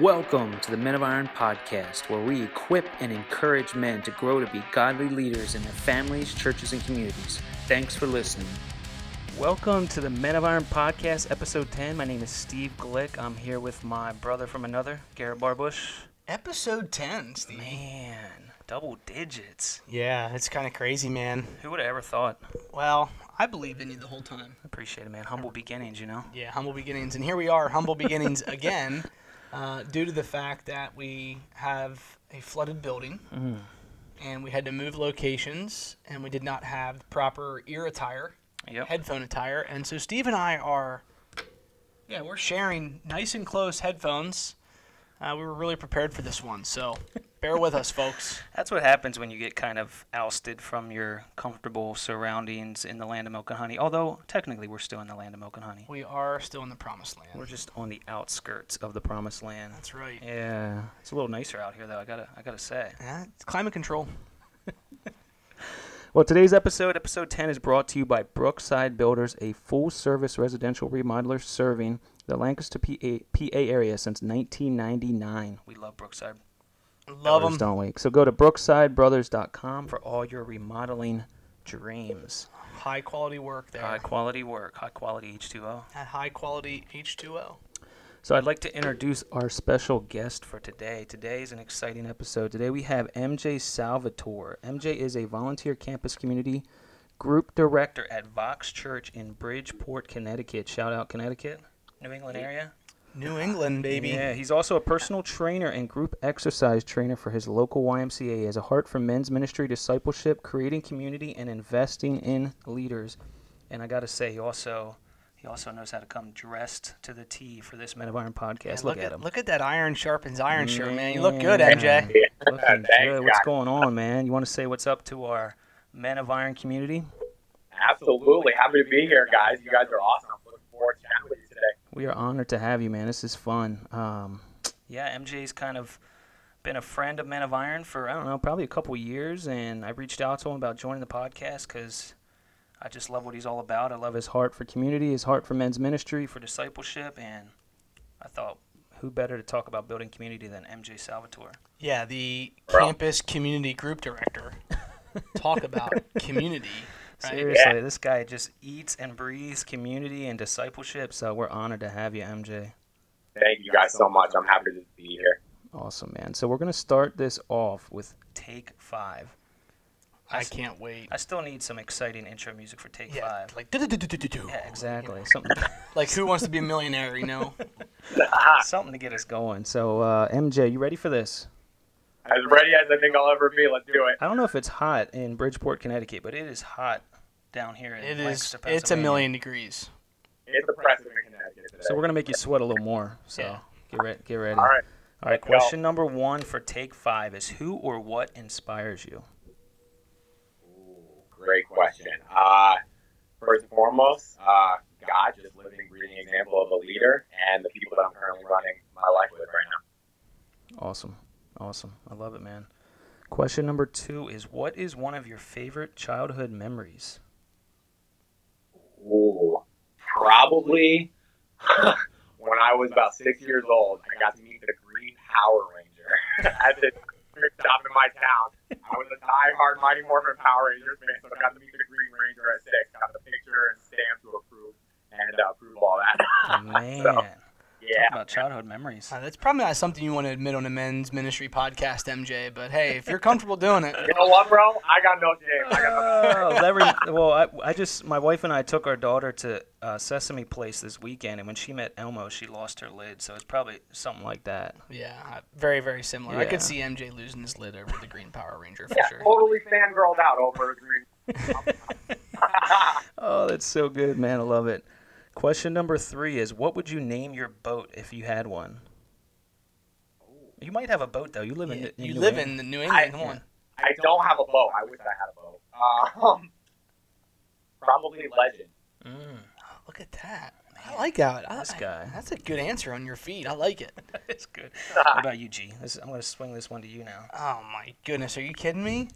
Welcome to the Men of Iron podcast, where we equip and encourage men to grow to be godly leaders in their families, churches, and communities. Thanks for listening. Welcome to the Men of Iron podcast, episode 10. My name is Steve Glick. I'm here with my brother from another, Garrett Barbush. Episode 10, Steve. Man, double digits. Yeah, it's kind of crazy, man. Who would have ever thought? Well, I believed in you the whole time. Appreciate it, man. Humble beginnings, you know? Yeah, humble beginnings. And here we are, humble beginnings again, uh, due to the fact that we have a flooded building Mm-hmm. and we had to move locations and we did not have proper ear attire, Yep. headphone attire. And so Steve and I are, yeah, we're sharing nice and close headphones. Uh, we were really prepared for this one, so bear with us, folks. That's what happens when you get kind of ousted from your comfortable surroundings in the land of milk and honey. Although technically we're still in the land of milk and honey. We are still in the promised land. We're just on the outskirts of the promised land. That's right. Yeah, it's a little nicer out here though. I gotta, I gotta say. Yeah, it's climate control. Well, today's episode, episode 10, is brought to you by Brookside Builders, a full-service residential remodeler serving the Lancaster, PA, PA area since 1999. We love Brookside. Love Builders, them. don't we? So go to brooksidebrothers.com for all your remodeling dreams. High quality work there. High quality work, high quality H2O. At high quality H2O. So I'd like to introduce our special guest for today. Today is an exciting episode. Today we have MJ Salvatore. MJ is a volunteer campus community group director at Vox Church in Bridgeport, Connecticut. Shout out Connecticut, New England area. New England, baby. Yeah, he's also a personal trainer and group exercise trainer for his local YMCA. He has a heart for men's ministry, discipleship, creating community, and investing in leaders. And I got to say, he also he also knows how to come dressed to the T for this Men of Iron podcast. Yeah, look, look, at him. Look at that iron sharpens iron shirt, man. You look good, MJ. Looking good. What's going on, man? You want to say what's up to our Men of Iron community? Absolutely. Happy to be here, guys. You guys are awesome. Looking forward to chatting with you today. We are honored to have you, man. This is fun. Um, yeah, MJ's kind of been a friend of Men of Iron for I don't know, probably a couple years, and I reached out to him about joining the podcast because I just love what he's all about. I love his heart for community, his heart for men's ministry, for discipleship, and I thought, who better to talk about building community than MJ Salvatore? Yeah, the Bro. campus community group director. Talk about community. Right? Seriously, this guy just eats and breathes community and discipleship. So we're honored to have you, MJ. Thank you guys so much. I'm happy to be here. Awesome, man. So we're gonna start this off with Take Five. I can't wait. I still need some exciting intro music for Take Yeah, Five. like. Yeah, exactly. Something, Like who wants to be a millionaire? You know. something to get us going. So, uh, MJ, you ready for this? As ready as I think I'll ever be. Let's do it. I don't know if it's hot in Bridgeport, Connecticut, but it is hot down here in It Lancaster, is. It's a million degrees. It's oppressive in Connecticut today. So we're gonna make you sweat a little more. So Yeah. get ready. Get ready. All right. All right. Let's go. Question number one for Take Five is who or what inspires you? Ooh, great question. Uh, first and foremost, uh, God, just living, breathing example of a leader and the people that I'm currently running my life with right now. Awesome. Awesome. I love it, man. Question number two is what is one of your favorite childhood memories? Probably when I was about six years old, I got to meet the Green Power Ranger at the shop in my town. I was a die-hard Mighty Morphin Power Rangers fan, so I got to meet the Green Ranger at six. Got the picture and stamp to approve and uh, approve all that. Man. So, Talk yeah, about childhood memories. Uh, that's probably not something you want to admit on a men's ministry podcast, MJ. But hey, if you're comfortable doing it, you know what, bro? I got no shame. I got no that re- well, I, I just my wife and I took our daughter to uh, Sesame Place this weekend, and when she met Elmo, she lost her lid. So it's probably something like that. yeah, uh, very very similar. I could see MJ losing his lid over the Green Power Ranger for Yeah, sure. totally fangirled out over Green. Oh, that's so good, man. I love it. Question number three is what would you name your boat if you had one? You might have a boat though. You live in, Yeah, in you New live England. in the New England. I- Come on. I don't have a boat. I wish I had a boat. Um, probably Legend. Mm, Look at that. I like that. I, This guy. That's a good answer on your feet. I like it. that's good. What about you, G? This, I'm going to swing this one to you now. Oh my goodness, are you kidding me?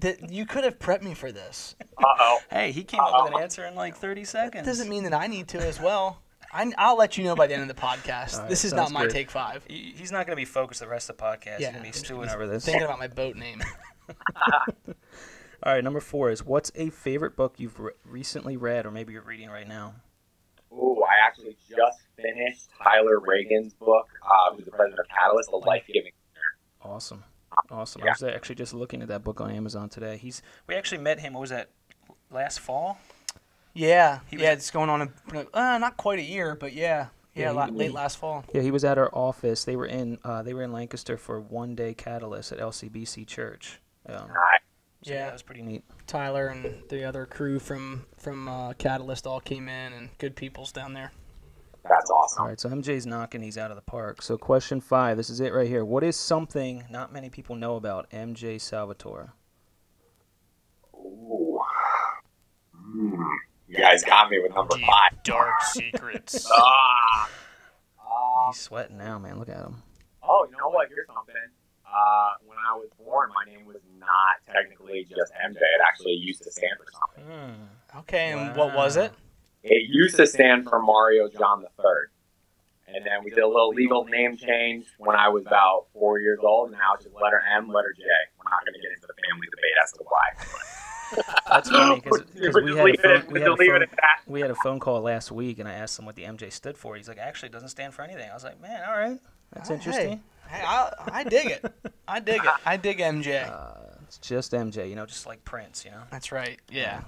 That you could have prepped me for this. Uh oh. Hey, he came up with an answer in like 30 seconds. Doesn't mean that I need to as well. I, I'll let you know by the end of the podcast. All right, this is not my good. take five. He- He's not going to be focused the rest of the podcast. Yeah, He's going to be stewing over this. Thinking about my boat name. All right, number four is what's a favorite book you've re- recently read or maybe you're reading right now? Ooh, I actually just finished Tyler Reagan's book, uh, who's the president of Catalyst, The Life Giving. Awesome. Awesome. I was actually just looking at that book on Amazon today. He's we actually met him. What was that? Last fall. Yeah, He was- yeah, it's going on a, uh, not quite a year, but yeah, yeah, Yeah, la- he- late last fall. Yeah, he was at our office. They were in uh, they were in Lancaster for one day catalyst at LCBC Church. Um, so yeah, Yeah. that was pretty neat. Tyler and the other crew from from uh, Catalyst all came in, and good people's down there. that's awesome. All right, so MJ's knocking these out of the park. So question five, this is it right here. What is something not many people know about MJ Salvatore? Ooh. Hmm. You guys got me with number five. dark secrets. Ah. He's sweating now, man. Look at him. oh, you know what? Here's something. Uh, when I was born, my name was not technically just MJ. It actually used to stand for something. Hmm. okay, and what was it? It used to stand for Mario John the Third. And then we did a little legal name change when I was about four years old. And now it's just letter M, letter J. We're not going to get into the family debate as to why. That's funny because We'll we had a leave it phone, we had a just leave it phone, we had a phone call last week, and I asked him what the MJ stood for. He's like, actually, it doesn't stand for anything. I was like, man, all right, that's Oh, interesting. Hey, I, I dig it. I dig it. I dig MJ. Uh, it's just MJ, you know, just like Prince, you know. That's right. Yeah.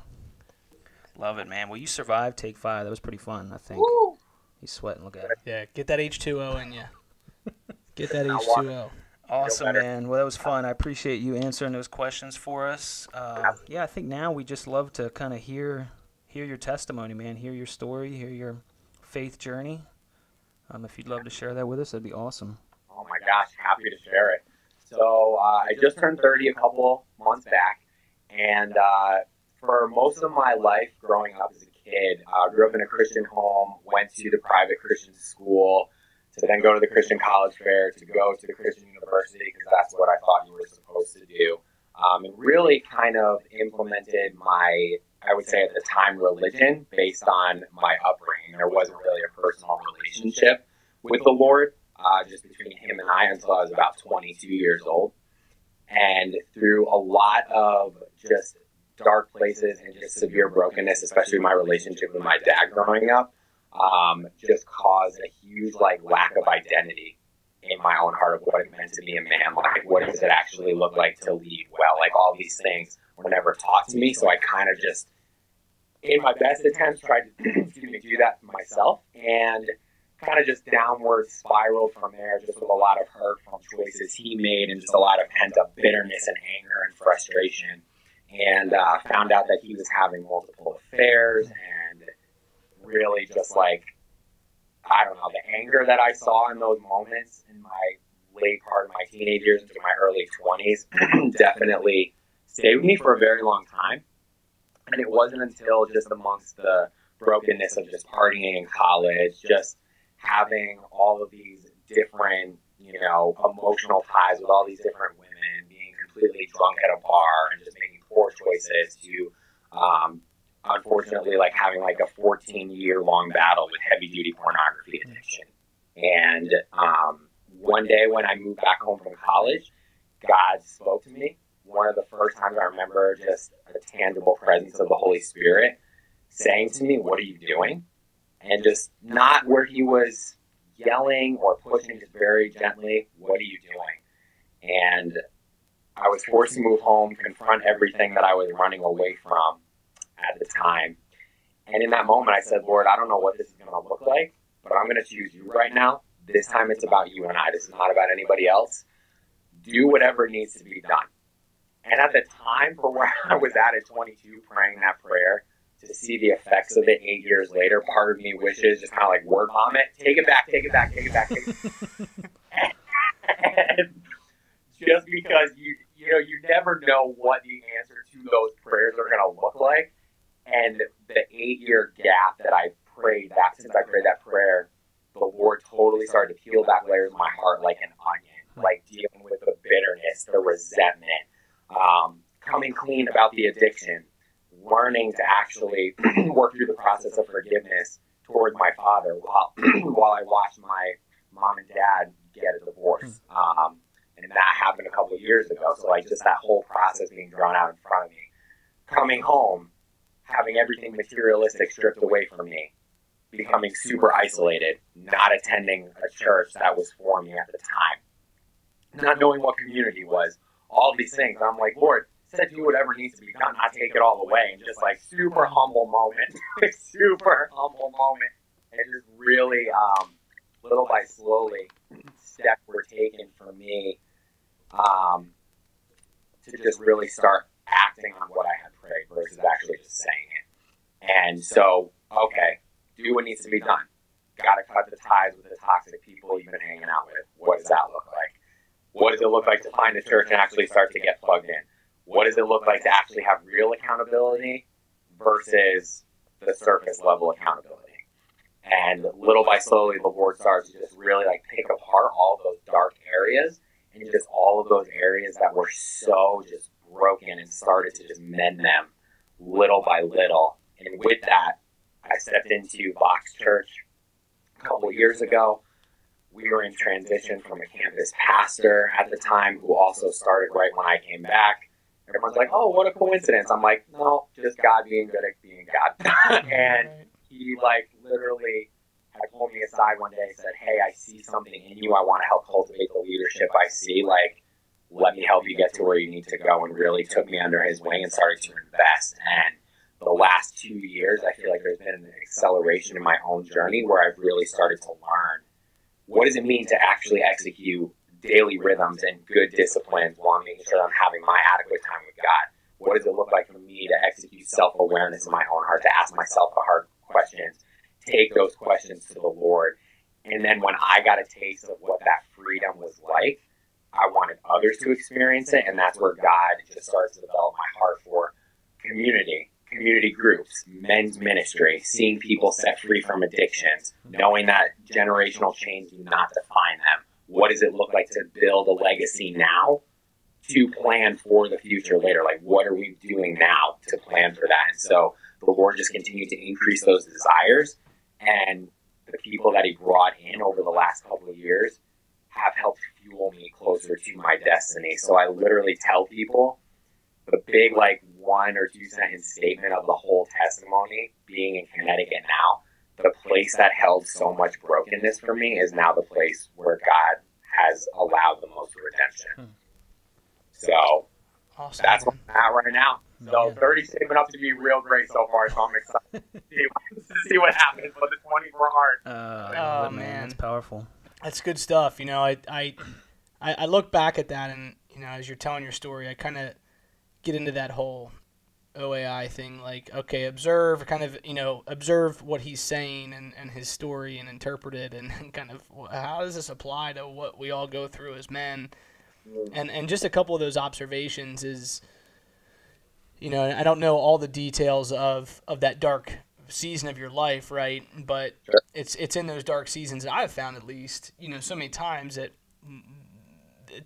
Love it, man. Well, you survived take five. That was pretty fun, I think. Woo. He's sweating. Look at him. Yeah. Get that H2O in you. Get that H2O. Awesome, man. Well, that was fun. I appreciate you answering those questions for us. Uh, yeah, I think now we just love to kind of hear hear your testimony, man. Hear your story. Hear your faith journey. Um, if you'd love to share that with us, that'd be awesome. Oh my gosh, happy to share it. So uh, I just turned 30 a couple months back, and uh, for most of my life growing up as a kid, uh, grew up in a Christian home, went to the private Christian school, to then go to the Christian college fair, to go to the Christian university because that's what I thought you were supposed to do, um, and really kind of implemented my, I would say at the time, religion based on my upbringing. There wasn't really a personal relationship with the Lord uh, just between him and I until I was about 22 years old. And through a lot of just dark places and just severe brokenness, especially my relationship with my dad growing up, um, just caused a huge like lack of identity in my own heart of what it meant to be a man. Like, what does it actually look like to lead well? Like, all these things were never taught to me. So I kind of just, in my best attempts, tried to do that myself. And kind of just downward spiraled from there, just with a lot of hurt from choices he made and just a lot of pent up bitterness and anger and frustration. And uh, found out that he was having multiple affairs and really just like, I don't know, the anger that I saw in those moments in my late part of my teenage years into my early 20s definitely stayed with me for a very long time. And it wasn't until just amongst the brokenness of just partying in college, just having all of these different, you know, emotional ties with all these different women, being completely drunk at a bar and just making poor choices to, um, unfortunately, like having like a 14 year long battle with heavy duty pornography addiction. And um, one day when I moved back home from college, God spoke to me. One of the first times I remember just a tangible presence of the Holy Spirit saying to me, What are you doing? and just not where he was yelling or pushing, just very gently, what are you doing? And I was forced to move home, confront everything that I was running away from at the time. And in that moment, I said, Lord, I don't know what this is going to look like, but I'm going to choose you right now. This time it's about you and I. This is not about anybody else. Do whatever needs to be done. And at the time, for where I was at at 22, praying that prayer, to see the effects of it eight years later, part of me wishes just kind of like word vomit, take it back, take it back, take it back, take it and just because you you know you never know what the answer to those prayers are going to look like, and the eight year gap that I prayed that since I prayed that prayer, the Lord totally started to peel back layers of my heart like an onion, like dealing with the bitterness, the resentment, um, coming clean about the addiction learning to actually work through the process of forgiveness, towards my father while while I watched my mom and dad get a divorce. Um, and that happened a couple of years ago. So like just that whole process being drawn out in front of me. Coming home, having everything materialistic stripped away from me, becoming super isolated, not attending a church that was for me at the time, not knowing what community was, all these things. I'm like, Lord, said do whatever needs to be done, not take it all away. And just like super humble moment, super humble moment. And just really, um, little by slowly, steps were taken for me um, to just really start acting on what I had prayed versus actually just saying it. And so, okay, do what needs to be done. Got to cut the ties with the toxic people you've been hanging out with. What does that look like? What does it look like to find a church and actually start to get plugged in? What does it look like to actually have real accountability versus the surface level accountability? And little by slowly, the Lord starts to just really like pick apart all those dark areas and just all of those areas that were so just broken and started to just mend them little by little. And with that, I stepped into Vox Church a couple years ago. We were in transition from a campus pastor at the time who also started right when I came back. Everyone's like, oh, what a coincidence. I'm like, no, just God being good at being God. and he, like, literally had pulled me aside one day and said, hey, I see something in you. I want to help cultivate the leadership I see. Like, let me help you get to where you need to go. And really took me under his wing and started to invest. And the last two years, I feel like there's been an acceleration in my own journey where I've really started to learn what does it mean to actually execute daily rhythms and good disciplines while making sure I'm having my adequate time with God. What does it look like for me to execute self awareness in my own heart, to ask myself the hard questions, take those questions to the Lord. And then when I got a taste of what that freedom was like, I wanted others to experience it. And that's where God just starts to develop my heart for community community groups, men's ministry, seeing people set free from addictions, knowing that generational change do not define them. What does it look like to build a legacy now to plan for the future later? Like, what are we doing now to plan for that? And so the Lord just continued to increase those desires. And the people that He brought in over the last couple of years have helped fuel me closer to my destiny. So I literally tell people the big, like, one or two sentence statement of the whole testimony being in Connecticut now, the place that held so much brokenness for me is now the place where God has allowed the most redemption. Hmm. So awesome. that's where I'm at right now. So yeah. 30 shaping up to be real great so far, so I'm excited to, see, to see what happens with the 24 heart. Uh, oh, man, it's powerful. That's good stuff. You know, I, I, I look back at that and, you know, as you're telling your story, I kind of get into that whole OAI thing. Like, okay, observe, kind of, you know, observe what he's saying and, and his story and interpret it and, and kind of how does this apply to what we all go through as men? And and just a couple of those observations is, you know, I don't know all the details of of that dark season of your life, right? But sure. it's it's in those dark seasons that I've found at least, you know, so many times that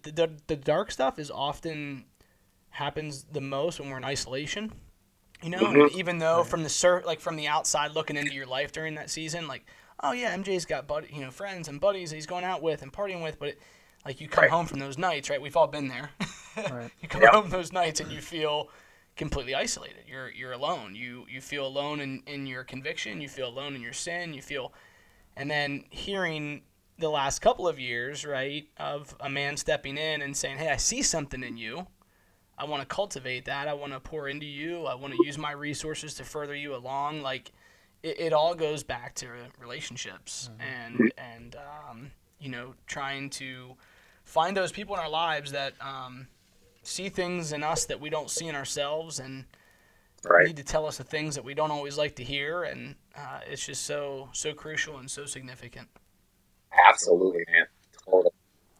the, the, the dark stuff is often happens the most when we're in isolation. You know, mm-hmm. even though from the sur- like from the outside looking into your life during that season, like, oh yeah, MJ's got buddy, you know, friends and buddies he's going out with and partying with, but it, like you come right. home from those nights, right? We've all been there. right. You come yep. home those nights and you feel completely isolated. You're you're alone. You you feel alone in, in your conviction. You feel alone in your sin. You feel, and then hearing the last couple of years, right, of a man stepping in and saying, "Hey, I see something in you." I want to cultivate that. I want to pour into you. I want to use my resources to further you along. Like it, it all goes back to relationships mm-hmm. and and um, you know trying to find those people in our lives that um, see things in us that we don't see in ourselves and right. need to tell us the things that we don't always like to hear. And uh, it's just so so crucial and so significant. Absolutely, man. Totally,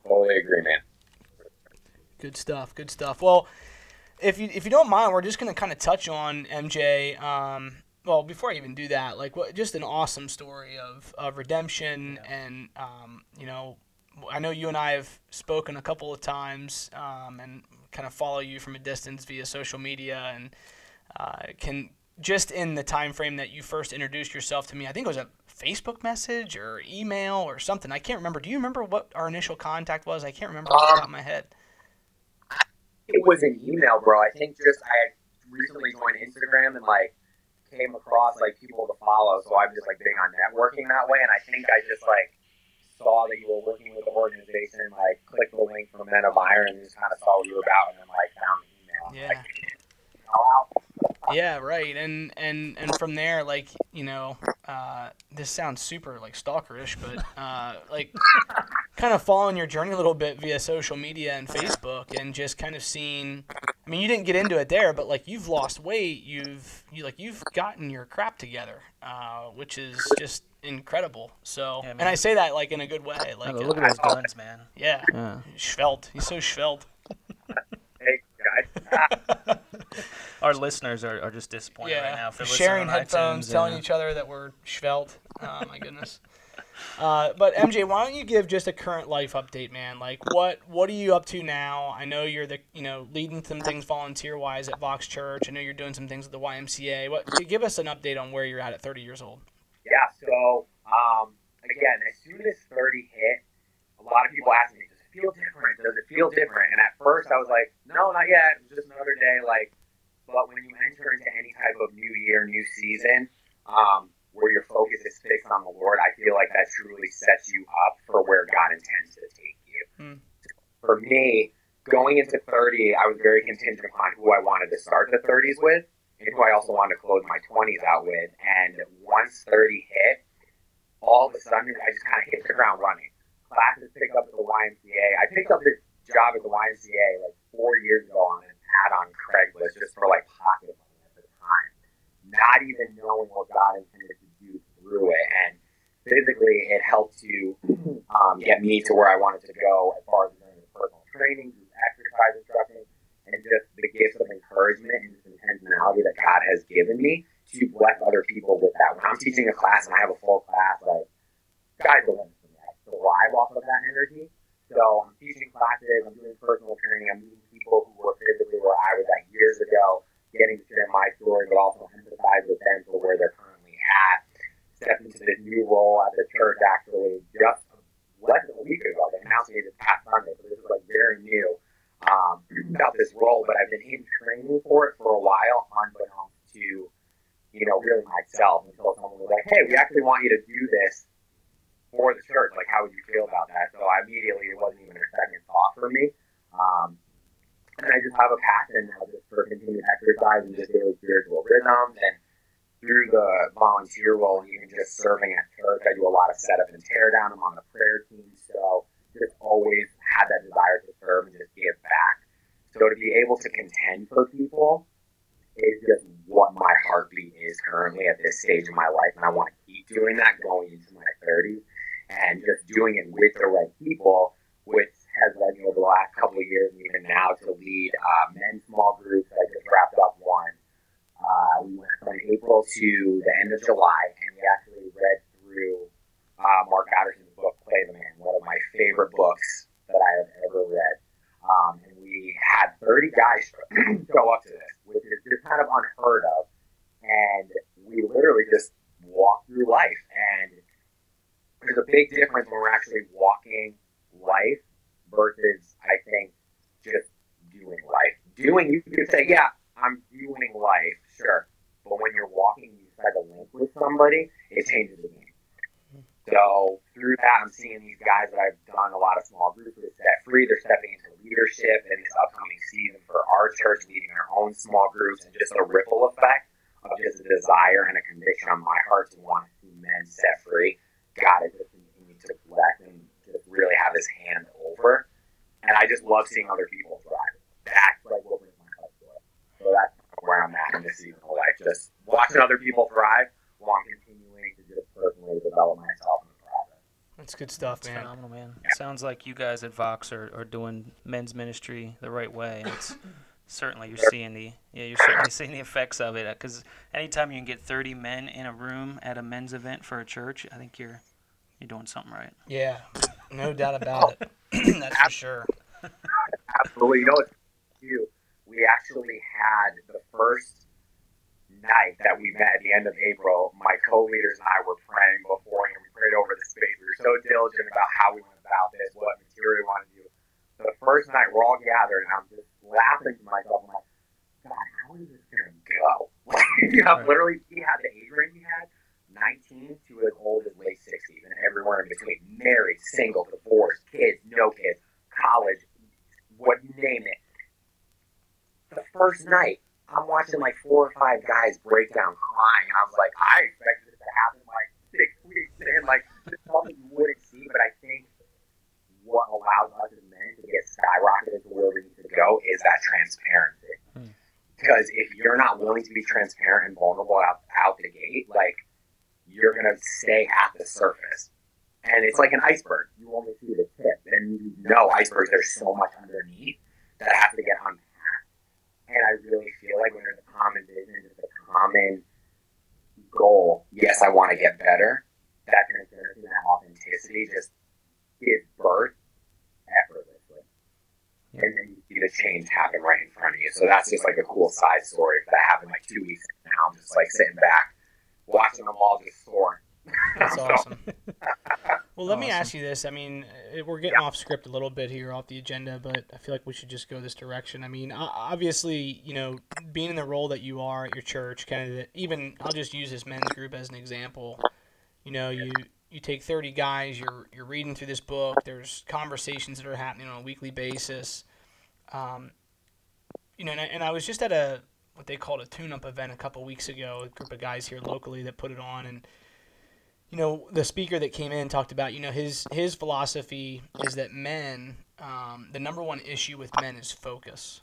totally agree, man. Good stuff. Good stuff. Well, if you if you don't mind, we're just gonna kind of touch on MJ. Um, well, before I even do that, like what just an awesome story of of redemption, yeah. and um, you know, I know you and I have spoken a couple of times, um, and kind of follow you from a distance via social media, and uh, can just in the time frame that you first introduced yourself to me, I think it was a Facebook message or email or something. I can't remember. Do you remember what our initial contact was? I can't remember off the top of my head. It was an email, bro. I think just I had recently joined Instagram and like came across like people to follow, so I'm just like big on networking that way. And I think I just like saw that you were working with the organization, like clicked the link from Men of Iron and just kind of saw what you were about, and then like found the email. Yeah. Like, wow. Yeah, right. And and and from there, like you know, uh, this sounds super like stalkerish, but uh, like kind of following your journey a little bit via social media and Facebook, and just kind of seeing. I mean, you didn't get into it there, but like you've lost weight, you've you like you've gotten your crap together, uh, which is just incredible. So, Yeah, and. I say that like in a good way, like Oh, uh, look at those guns, man. yeah, Yeah. svelte. He's so svelte. Hey guys. Our listeners are, are just disappointed right now. If they're sharing headphones, iTunes, telling yeah. each other that we're svelte. Oh my goodness. Uh, but MJ, why don't you give just a current life update, man? Like, what what are you up to now? I know you're the you know leading some things volunteer wise at Vox Church. I know you're doing some things at the YMCA. What give us an update on where you're at at 30 years old? Yeah, so um, again, as soon as 30 hit, a lot of people ask me, does it feel different? Does it feel different? And at first I was like, no, not yet. It was just another day. Like, but when you enter into any type of new year, new season, um, where your focus is fixed on the Lord, I feel like that truly sets you up for where God intends to take you. Hmm. For me, going into 30, I was very contingent upon who I wanted to start the 30s with and who I also wanted to close my 20s out with. And once 30 hit, all of a sudden I just kind of hit the ground running. Classes picked up at the YMCA. I picked up this job at the YMCA like four years ago on an ad on Craigslist just for like pocket money at the time, not even knowing what God intended to do through it. And physically, it helped to um, get me to where I wanted to go as far as learning personal training, exercise instructing, and just the gifts of encouragement and intentionality that God has given me to bless other people with that. When I'm teaching a class and I have a full class, like, sky's the limit for me. I thrive off of that energy. So I'm teaching classes, I'm doing personal training, I'm meeting people who were physically where I was at years ago, getting to share my story, but also empathize with them for where they're currently at. Stepped into this new role at the church actually just less than a week ago. They announced me this past Sunday, so this is like very new um, about this role, but I've been in training for it for a while, unbeknownst to, you know, really myself until someone was like, hey, we actually want you to do this for the church. Like, how would you feel about that? So I immediately, it wasn't even a second thought for me. Um, and I just have a passion now just for continued exercise and just daily spiritual rhythms. And through the volunteer role and even just serving at church, I do a lot of setup and tear down. I'm on the prayer team. So just always had that desire to serve and just give back. So to be able to contend for people is just what my heartbeat is currently at this stage of my life. And I want to keep doing that going into my 30s and just doing it with the right people, which has led me over the last couple of years and even now to lead uh, men's small groups. I just wrapped up one. Uh, we went from April to the end of July, and we actually read through uh, Mark Batterson's book, Play the Man, one of my favorite books that I have ever read. Um, and we had 30 guys show up to this, which is just kind of unheard of. And we literally just walk through life. And there's a big difference when we're actually walking life versus, I think, just doing life. Doing, you could say, yeah, I'm doing life, sure. But when you're walking, you decide to link with somebody, it changes the game. So through that, I'm seeing these guys that I've done a lot of small groups with set free. They're stepping into leadership in this upcoming season for our church, leading their own small groups, and just a ripple effect of just a desire and a conviction on my heart to want to see men set free. God is just continued to bless and just really have His hand over. And I just love seeing other people thrive. That's like what brings my heart joy. So that's where I'm at in this season of life. Just watching other people thrive while I'm continuing to personally develop myself in the process. That's good stuff, It's man. phenomenal, man. Sounds like you guys at Vox are, are doing men's ministry the right way. It's certainly you're seeing the yeah you're certainly seeing the effects of it because anytime you can get 30 men in a room at a men's event for a church, I think you're you're doing something right. Yeah, no doubt about it. That's for sure. Absolutely. You know what's cute? We actually had the first night that we met at the end of April, my co-leaders and I were praying before, and we prayed over the space. We were so diligent about how we went about this, what material we wanted to do. So the first night we're all gathered, and I'm just laughing to myself. I'm like, God, how is this gonna go? you know, literally, he had the age range he had, 19 to as old as late 60s, and everywhere in between. Married, single, divorced, kids, no kids, college, what you name it. The first night, I'm watching like four or five guys break down crying, and I was like, I expected this to happen like six weeks in, like something you wouldn't see. But I think what allows us as men to get skyrocketed to where we need to go is that transparency. Hmm. Because if you're not willing to be transparent and vulnerable out, out the gate, like you're gonna stay at the surface. And it's like an iceberg. You only see the tip. And you know icebergs, there's so much underneath that has to get unpacked and I really feel like when there's a common vision, there's a common goal, yes, I want to get better, that transparency and that authenticity just gives birth effortlessly. Yeah. And then you see the change happen right in front of you. So that's just like a cool side story. If that happened like two weeks now, I'm just like sitting back, watching them all just soar. That's awesome. well, let awesome. me ask you this. I mean, uh, we're getting yeah. off script a little bit here, off the agenda, but I feel like we should just go this direction. I mean, obviously, you know, being in the role that you are at your church, kind of even I'll just use this men's group as an example. You know, you you take 30 guys, you're you're reading through this book. There's conversations that are happening on a weekly basis. Um, you know, and I, and I was just at a what they called a tune-up event a couple weeks ago. A group of guys here locally that put it on, and you know, the speaker that came in talked about, you know, his his philosophy is that men, um, the number one issue with men is focus.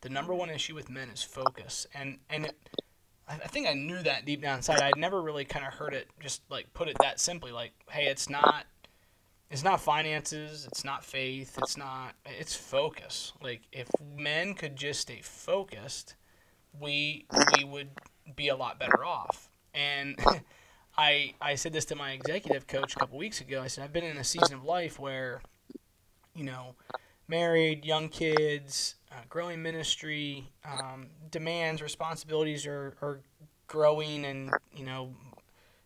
The number one issue with men is focus, and and it, I think I knew that deep down inside. I'd never really kind of heard it just like put it that simply, like, hey, it's not, it's not finances, it's not faith, it's not, it's focus. Like if men could just stay focused, we we would be a lot better off, and. I, I said this to my executive coach a couple weeks ago. I said, I've been in a season of life where, you know, married, young kids, uh, growing ministry, um, demands, responsibilities are, are growing, and, you know,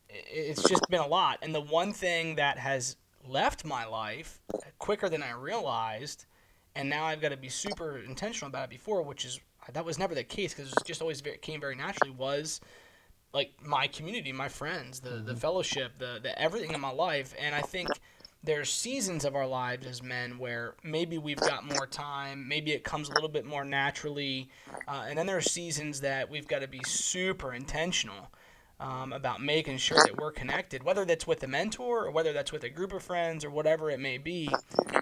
it's just been a lot. And the one thing that has left my life quicker than I realized, and now I've got to be super intentional about it before, which is that was never the case because it just always very, came very naturally, was like my community, my friends, the mm-hmm. the fellowship, the the everything in my life, and I think there's seasons of our lives as men where maybe we've got more time, maybe it comes a little bit more naturally, uh, and then there are seasons that we've got to be super intentional um, about making sure that we're connected, whether that's with a mentor or whether that's with a group of friends or whatever it may be.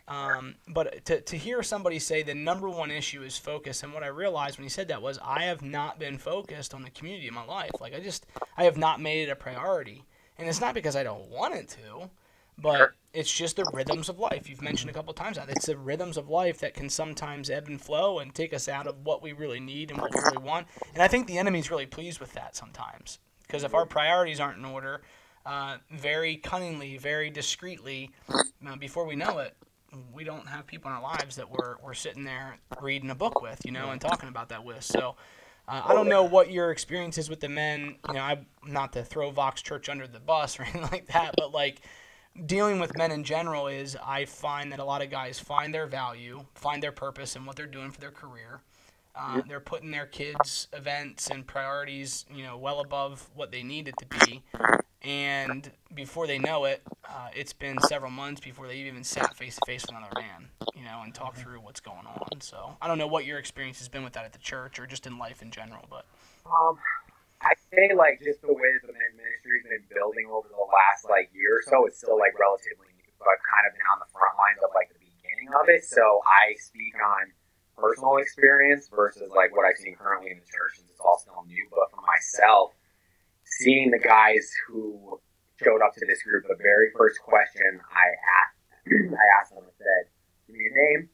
Um, but to, to hear somebody say the number one issue is focus, and what I realized when he said that was I have not been focused on the community in my life. Like I just, I have not made it a priority. And it's not because I don't want it to, but it's just the rhythms of life. You've mentioned a couple times that it's the rhythms of life that can sometimes ebb and flow and take us out of what we really need and what we really want. And I think the enemy's really pleased with that sometimes. Because if our priorities aren't in order, uh, very cunningly, very discreetly, uh, before we know it, we don't have people in our lives that we're, we're sitting there reading a book with, you know, and talking about that with. So uh, I don't know what your experience is with the men. You know, I'm not to throw Vox Church under the bus or anything like that, but like dealing with men in general is I find that a lot of guys find their value, find their purpose and what they're doing for their career, uh, they're putting their kids' events and priorities, you know, well above what they need it to be. And before they know it, uh, it's been several months before they've even sat face to face with another man, you know, and talked through what's going on. So I don't know what your experience has been with that at the church or just in life in general, but. Um, I say like just the way that the ministry's been building over the last like year or so, it's still like relatively new, but I've kind of been on the front lines of like the beginning of it. So I speak on personal experience versus like what I've seen currently in the church, since it's all still new. But for myself, seeing the guys who showed up to this group, the very first question I asked, I asked them, I said, "Give me a name.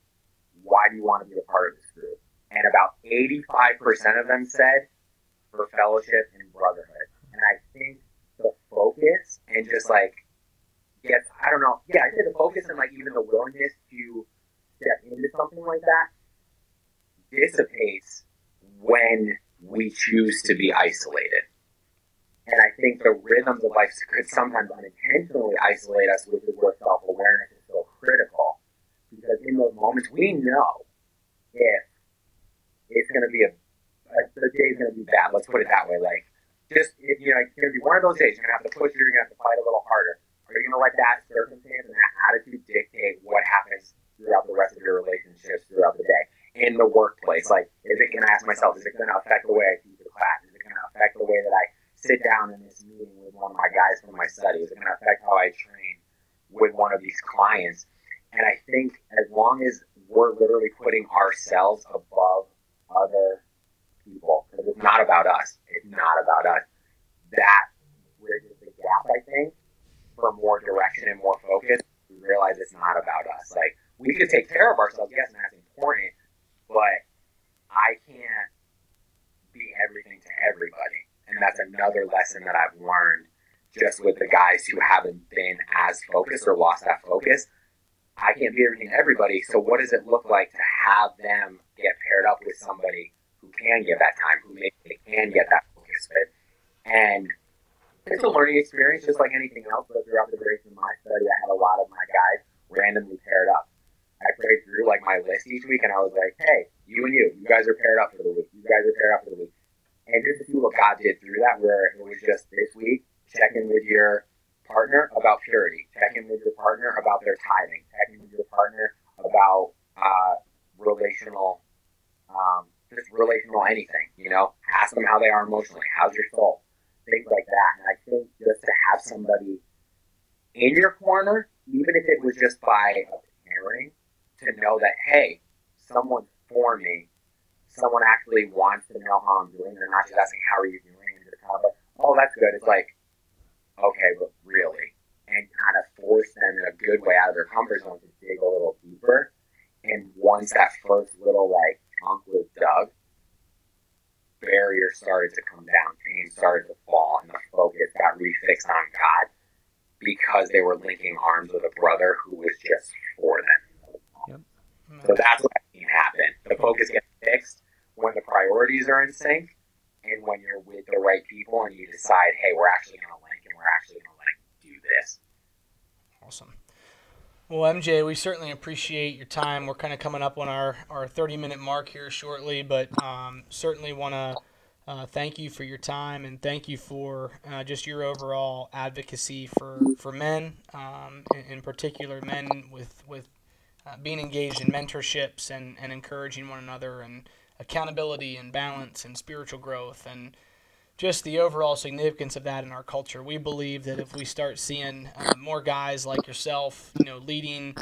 Why do you want to be a part of this group?" And about 85% of them said, "For fellowship and brotherhood." And I think the focus and just like get, I don't know, yeah, I say the focus and like even the willingness to step into something like that dissipates when we choose to be isolated. And I think the rhythms of life could sometimes unintentionally isolate us, which is where self awareness is so critical. Because in those moments, we know if it's going to be a, a the day's going to be bad. Let's put it that way. Like, just if you know, it's going to be one of those days. You're going to have to push. You're going to have to fight a little harder. Are you going to let that circumstance and that attitude dictate what happens throughout the rest of your relationships throughout the day in the workplace? Like, is it going to ask myself? Is it going to affect the way I teach the class? Is it going to affect the way that I sit down in this meeting with one of my guys from my study? Is it going to affect how I train with one of these clients? And I think as long as we're literally putting ourselves above other people, because it's not about us. It's not about us. That bridges the gap, I think, for more direction and more focus. We realize it's not about us. Like we could take care of ourselves, yes, and that's important, but I can't be everything to everybody. And that's another lesson that I've learned just with the guys who haven't been as focused or lost that focus. I can't be everything to everybody. So what does it look like to have them get paired up with somebody who can get that time, who maybe can get that focus fit? And it's a learning experience, just like anything else. But throughout the duration of my study, I had a lot of my guys randomly paired up. I prayed through like my list each week, and I was like, "Hey, you and you, you guys are paired up for the week. You guys are paired up for the week." And just to see what God did through that, where it was just this week, check in with your partner about purity. Check in with your partner about their tithing. Check in with your partner about uh, relational, um, just relational anything. You know, ask them how they are emotionally. How's your soul? Things like that. And I think just to have somebody in your corner, even if it was just by a pairing, to know that hey, someone's for me. Someone actually wants to know how I'm doing. They're not just asking how are you doing, oh, that's good. It's like okay, but really, and kind of force them in a good way out of their comfort zone to dig a little deeper. And once that first little like chunk was dug, barriers started to come down, pain started to fall, and the focus got refixed on God because they were linking arms with a brother who was just for them. So that's what I seen happen. The focus gets fixed when the priorities are in sync and when you're with the right people and you decide, hey, we're actually going to link and we're actually going to like do this. Awesome. Well, MJ, we certainly appreciate your time. We're kind of coming up on our, our 30 minute mark here shortly, but um, certainly want to uh, thank you for your time and thank you for uh, just your overall advocacy for, for men, um, in, in, particular men with, with uh, being engaged in mentorships and, and encouraging one another and accountability and balance and spiritual growth and just the overall significance of that in our culture. We believe that if we start seeing uh, more guys like yourself, you know, leading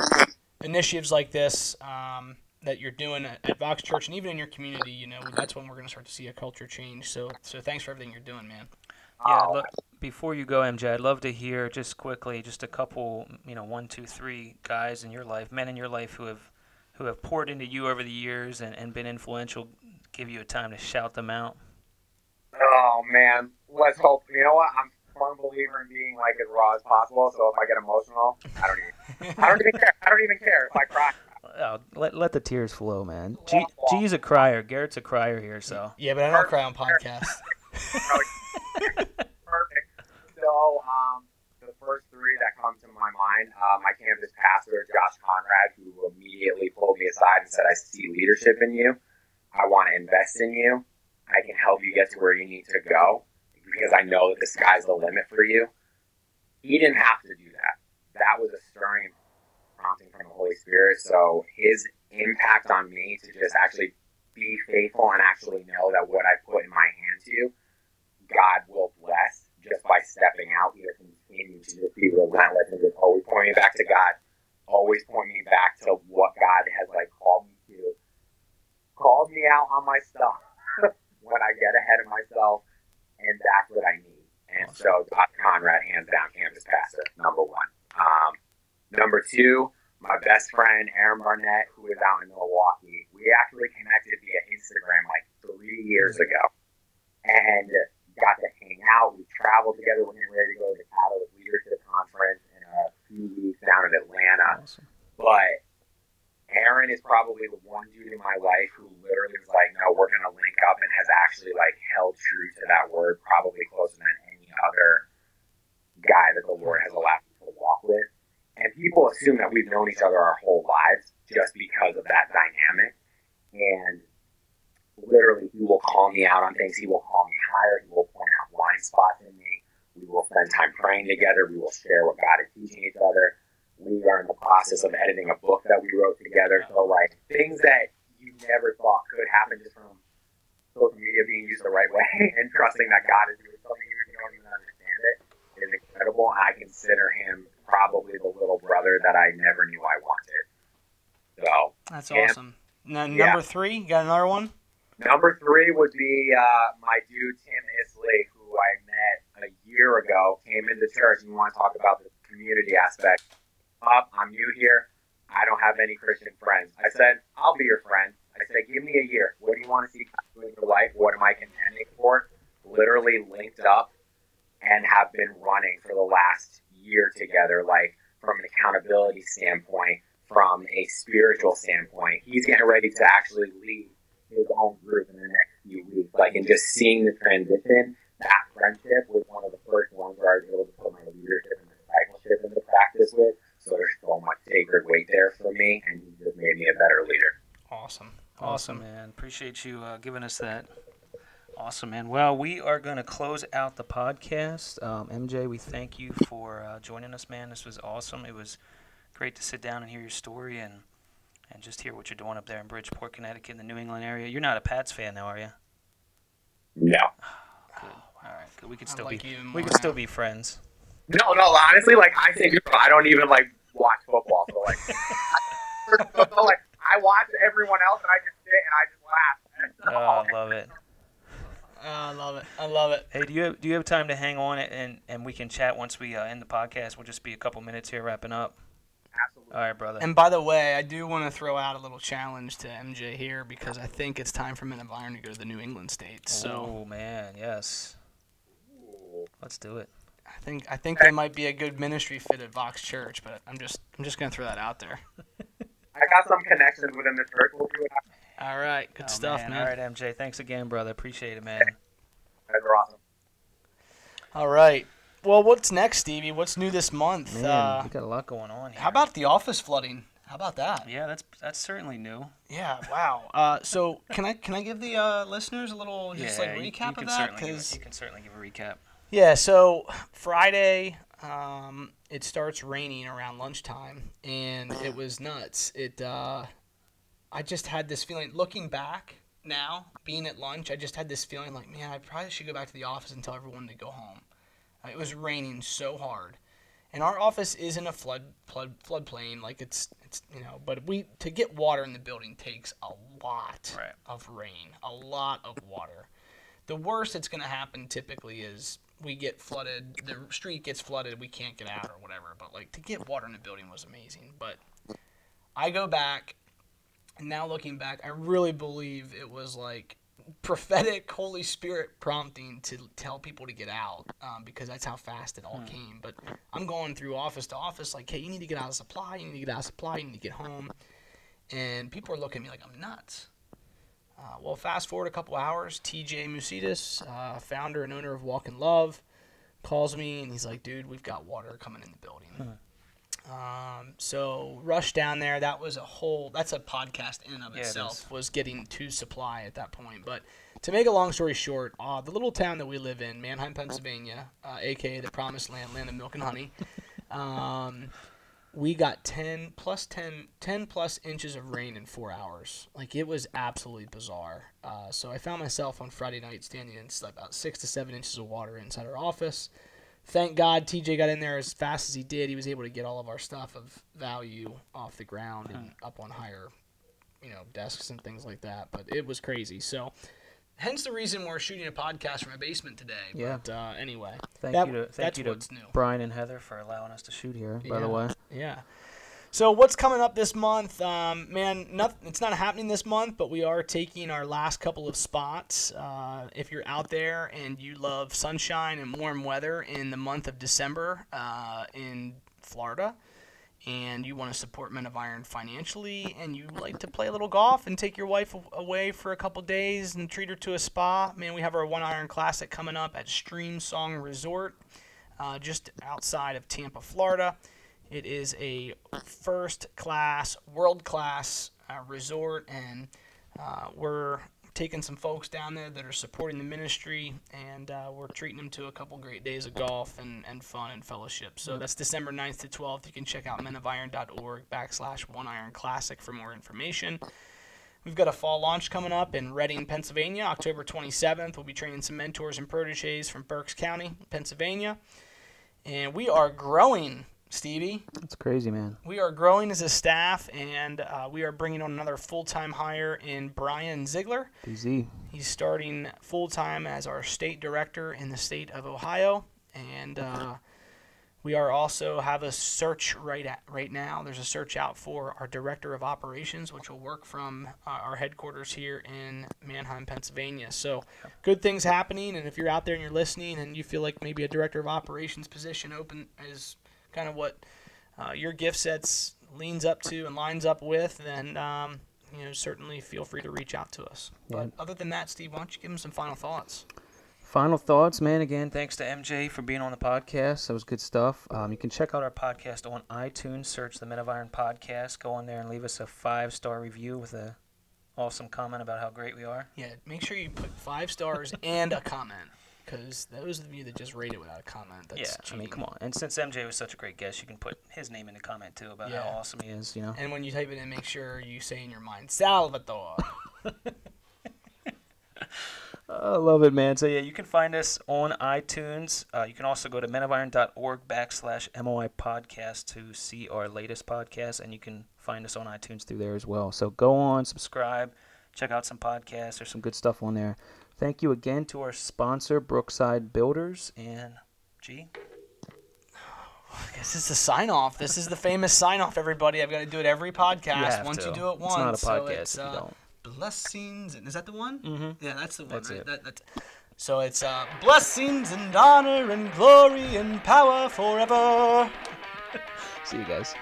initiatives like this um, that you're doing at, at, Vox Church and even in your community, you know, that's when we're going to start to see a culture change. So, so thanks for everything you're doing, man. Yeah. Oh. Look, before you go, MJ, I'd love to hear just quickly, just a couple, you know, one, two, three guys in your life, men in your life who have who have poured into you over the years and, and been influential, give you a time to shout them out? Oh man, let's hope. You know what? I'm a firm believer in being like as raw as possible. So if I get emotional, I don't even. I don't even care. I don't even care if I cry. Oh, let, let the tears flow, man. G, G's a crier. Garrett's a crier here, so. Yeah, but I don't cry on podcasts. Perfect. So, um, first three that come to my mind. Uh, my campus pastor, Josh Conrad, who immediately pulled me aside and said, I see leadership in you. I want to invest in you. I can help you get to where you need to go because I know that the sky's the limit for you. He didn't have to do that. That was a stirring prompting from the Holy Spirit. So his impact on me to just actually be faithful and actually know that what I put in my hand to you, God will bless just by stepping out. Can continue to just be relentless and just always pointing back to God, always pointing me back to what God has like called me to, called me out on my stuff when I get ahead of myself, and that's what I need. And so, Doc Conrad, hands down, campus pastor, number one. Um, number two, my best friend Aaron Barnett, who is out in Milwaukee. We actually connected via Instagram like three years ago, and got to hang out. We traveled together. We're getting ready to go to the Catalyst Leadership Conference in a few weeks down in Atlanta. Awesome. But Aaron is probably the one dude in my life who literally was like, no, we're gonna link up, and has actually like held true to that word, probably closer than any other guy that the Lord has allowed me to walk with. And people assume that we've known each other our whole lives just because of that dynamic. And literally, he will call me out on things. He will call me higher. He will point out blind spots in me. We will spend time praying together. We will share what God is teaching each other. We are in the process of editing a book that we wrote together. So, like, things that you never thought could happen just from social media being used the right way and trusting that God is doing something even if you don't even understand it is incredible. I consider him probably the little brother that I never knew I wanted. So That's Yeah. awesome. Now, number three, you got another one? Number three would be uh, my dude Tim Isley, who I met a year ago. Came into church and you want to talk about the community aspect. Up, I'm new here. I don't have any Christian friends. I said, I'll be your friend. I said, give me a year. What do you want to see in your life? What am I contending for? Literally linked up and have been running for the last year together, like from an accountability standpoint, from a spiritual standpoint. He's getting ready to actually lead his own group in the next few weeks. Like, and just seeing the transition, that friendship was one of the first ones where I was able to put my leadership and discipleship into practice with. So there's so much sacred weight there for me, and he just made me a better leader. Awesome. Awesome, man. Appreciate you uh, giving us that. Awesome, man. Well, we are going to close out the podcast. Um, MJ, we thank you for uh, joining us, man. This was awesome. It was great to sit down and hear your story and and just hear what you're doing up there in Bridgeport, Connecticut, in the New England area. You're not a Pats fan now, are you? No. Good. All right. Good. We could still like be we more could still be friends. No, no, honestly, like, I think I don't even, like, watch football. So, like, so, like I watch everyone else, and I just sit and I just laugh. Oh, I love it. Oh, I love it. I love it. Hey, do you have, do you have time to hang on it and and we can chat once we uh, end the podcast? We'll just be a couple minutes here wrapping up. Absolutely. All right, brother. And by the way, I do want to throw out a little challenge to MJ here because I think it's time for Men of Iron to go to the New England states. So oh man, yes. Let's do it. I think I think they might be a good ministry fit at Vox Church, but I'm just I'm just gonna throw that out there. I got some connections within the church. We'll see what. All right, good Oh, stuff, man. All right, MJ. Thanks again, brother. Appreciate it, man. You guys are awesome. All right. Well, what's next, Stevie? What's new this month? Man, uh, we got a lot going on here. how about the office flooding? How about that? Yeah, that's that's certainly new. Yeah, wow. Uh, so can I can I give the uh, listeners a little just yeah, like recap you, can of that? certainly Because you can certainly give a recap. Yeah, so Friday, um, it starts raining around lunchtime, and it was nuts. It, uh, I just had this feeling. Looking back now, being at lunch, I just had this feeling like, man, I probably should go back to the office and tell everyone to go home. It was raining so hard, and our office is in a flood flood floodplain. Like it's it's you know, but we to get water in the building takes a lot Right. of rain, a lot of water. The worst that's going to happen typically is we get flooded, the street gets flooded, we can't get out or whatever. But like to get water in the building was amazing. But I go back, and now looking back, I really believe it was like prophetic Holy Spirit prompting to tell people to get out um, because that's how fast it all came. But I'm going through office to office, like, hey, you need to get out of supply, you need to get out of supply, you need to get home. And people are looking at me like I'm nuts. Uh, well, fast forward a couple hours, TJ Musidis, uh, founder and owner of Walk in Love, calls me and he's like, dude, we've got water coming in the building. Um, so rush down there. That was a whole. That's a podcast in and of Yeah, itself. is. Was getting to supply at that point. But to make a long story short, uh, the little town that we live in, Manheim, Pennsylvania, uh, aka the Promised Land, land of milk and honey. Um, we got 10 plus 10, 10 plus inches of rain in four hours. Like it was absolutely bizarre. Uh, so I found myself on Friday night standing in about six to seven inches of water inside our office. Thank God TJ got in there as fast as he did. He was able to get all of our stuff of value off the ground and up on higher, you know, desks and things like that. But it was crazy. So, hence the reason we're shooting a podcast from a basement today. Yeah. But uh, anyway, Thank That- you to thank that's you to what's new. Brian and Heather for allowing us to shoot here. By the way, Yeah. So what's coming up this month? Um, man, not, it's not happening this month, but we are taking our last couple of spots. Uh, if you're out there and you love sunshine and warm weather in the month of December uh, in Florida, and you want to support Men of Iron financially, and you like to play a little golf and take your wife away for a couple days and treat her to a spa, man, we have our One Iron Classic coming up at Streamsong Resort, uh, just outside of Tampa, Florida. It is a first class, world class uh, resort, and uh, we're taking some folks down there that are supporting the ministry, and uh, we're treating them to a couple great days of golf and, and fun and fellowship. So that's December 9th to 12th. You can check out menofiron.org backslash one iron classic for more information. We've got a fall launch coming up in Reading, Pennsylvania, October 27th. We'll be training some mentors and proteges from Berks County, Pennsylvania. And we are growing Stevie. That's crazy, man. We are growing as a staff, and uh, we are bringing on another full-time hire in Brian Ziegler. BZ. He's starting full-time as our state director in the state of Ohio, and uh, we are also have a search right at right now. There's a search out for our director of operations, which will work from uh, our headquarters here in Manheim, Pennsylvania. So, good things happening. And if you're out there and you're listening, and you feel like maybe a director of operations position open is kind of what uh, your gift sets leans up to and lines up with, then um, you know certainly feel free to reach out to us. Yeah. But other than that, Steve, why don't you give them some final thoughts? Final thoughts, man. Again, thanks to MJ for being on the podcast. That was good stuff. Um, you can check out our podcast on iTunes. Search the Men of Iron podcast. Go on there and leave us a five star review with a awesome comment about how great we are. Yeah, make sure you put five stars and a comment, because those of you that just rate it without a comment, that's yeah, I mean, come on. And since MJ was such a great guest, you can put his name in the comment too about Yeah. how awesome he is. You know. And when you type it in, make sure you say in your mind, Salvador. I love it, man. So yeah, you can find us on iTunes. Uh, you can also go to menofiron.org backslash MOI podcast to see our latest podcast, and you can find us on iTunes through there as well. So go on, subscribe, check out some podcasts. There's some good stuff on there. Thank you again to our sponsor, Brookside Builders, and G. this is the sign off. This is the famous sign off, everybody. I've got to do it every podcast. You once to. you do it once, it's not a so podcast it's, if you uh, don't. Blessings. and- Is that the one? Mm-hmm. Yeah, that's the one. That's right? it. That, that's, so it's uh, blessings and honor and glory and power forever. See you guys.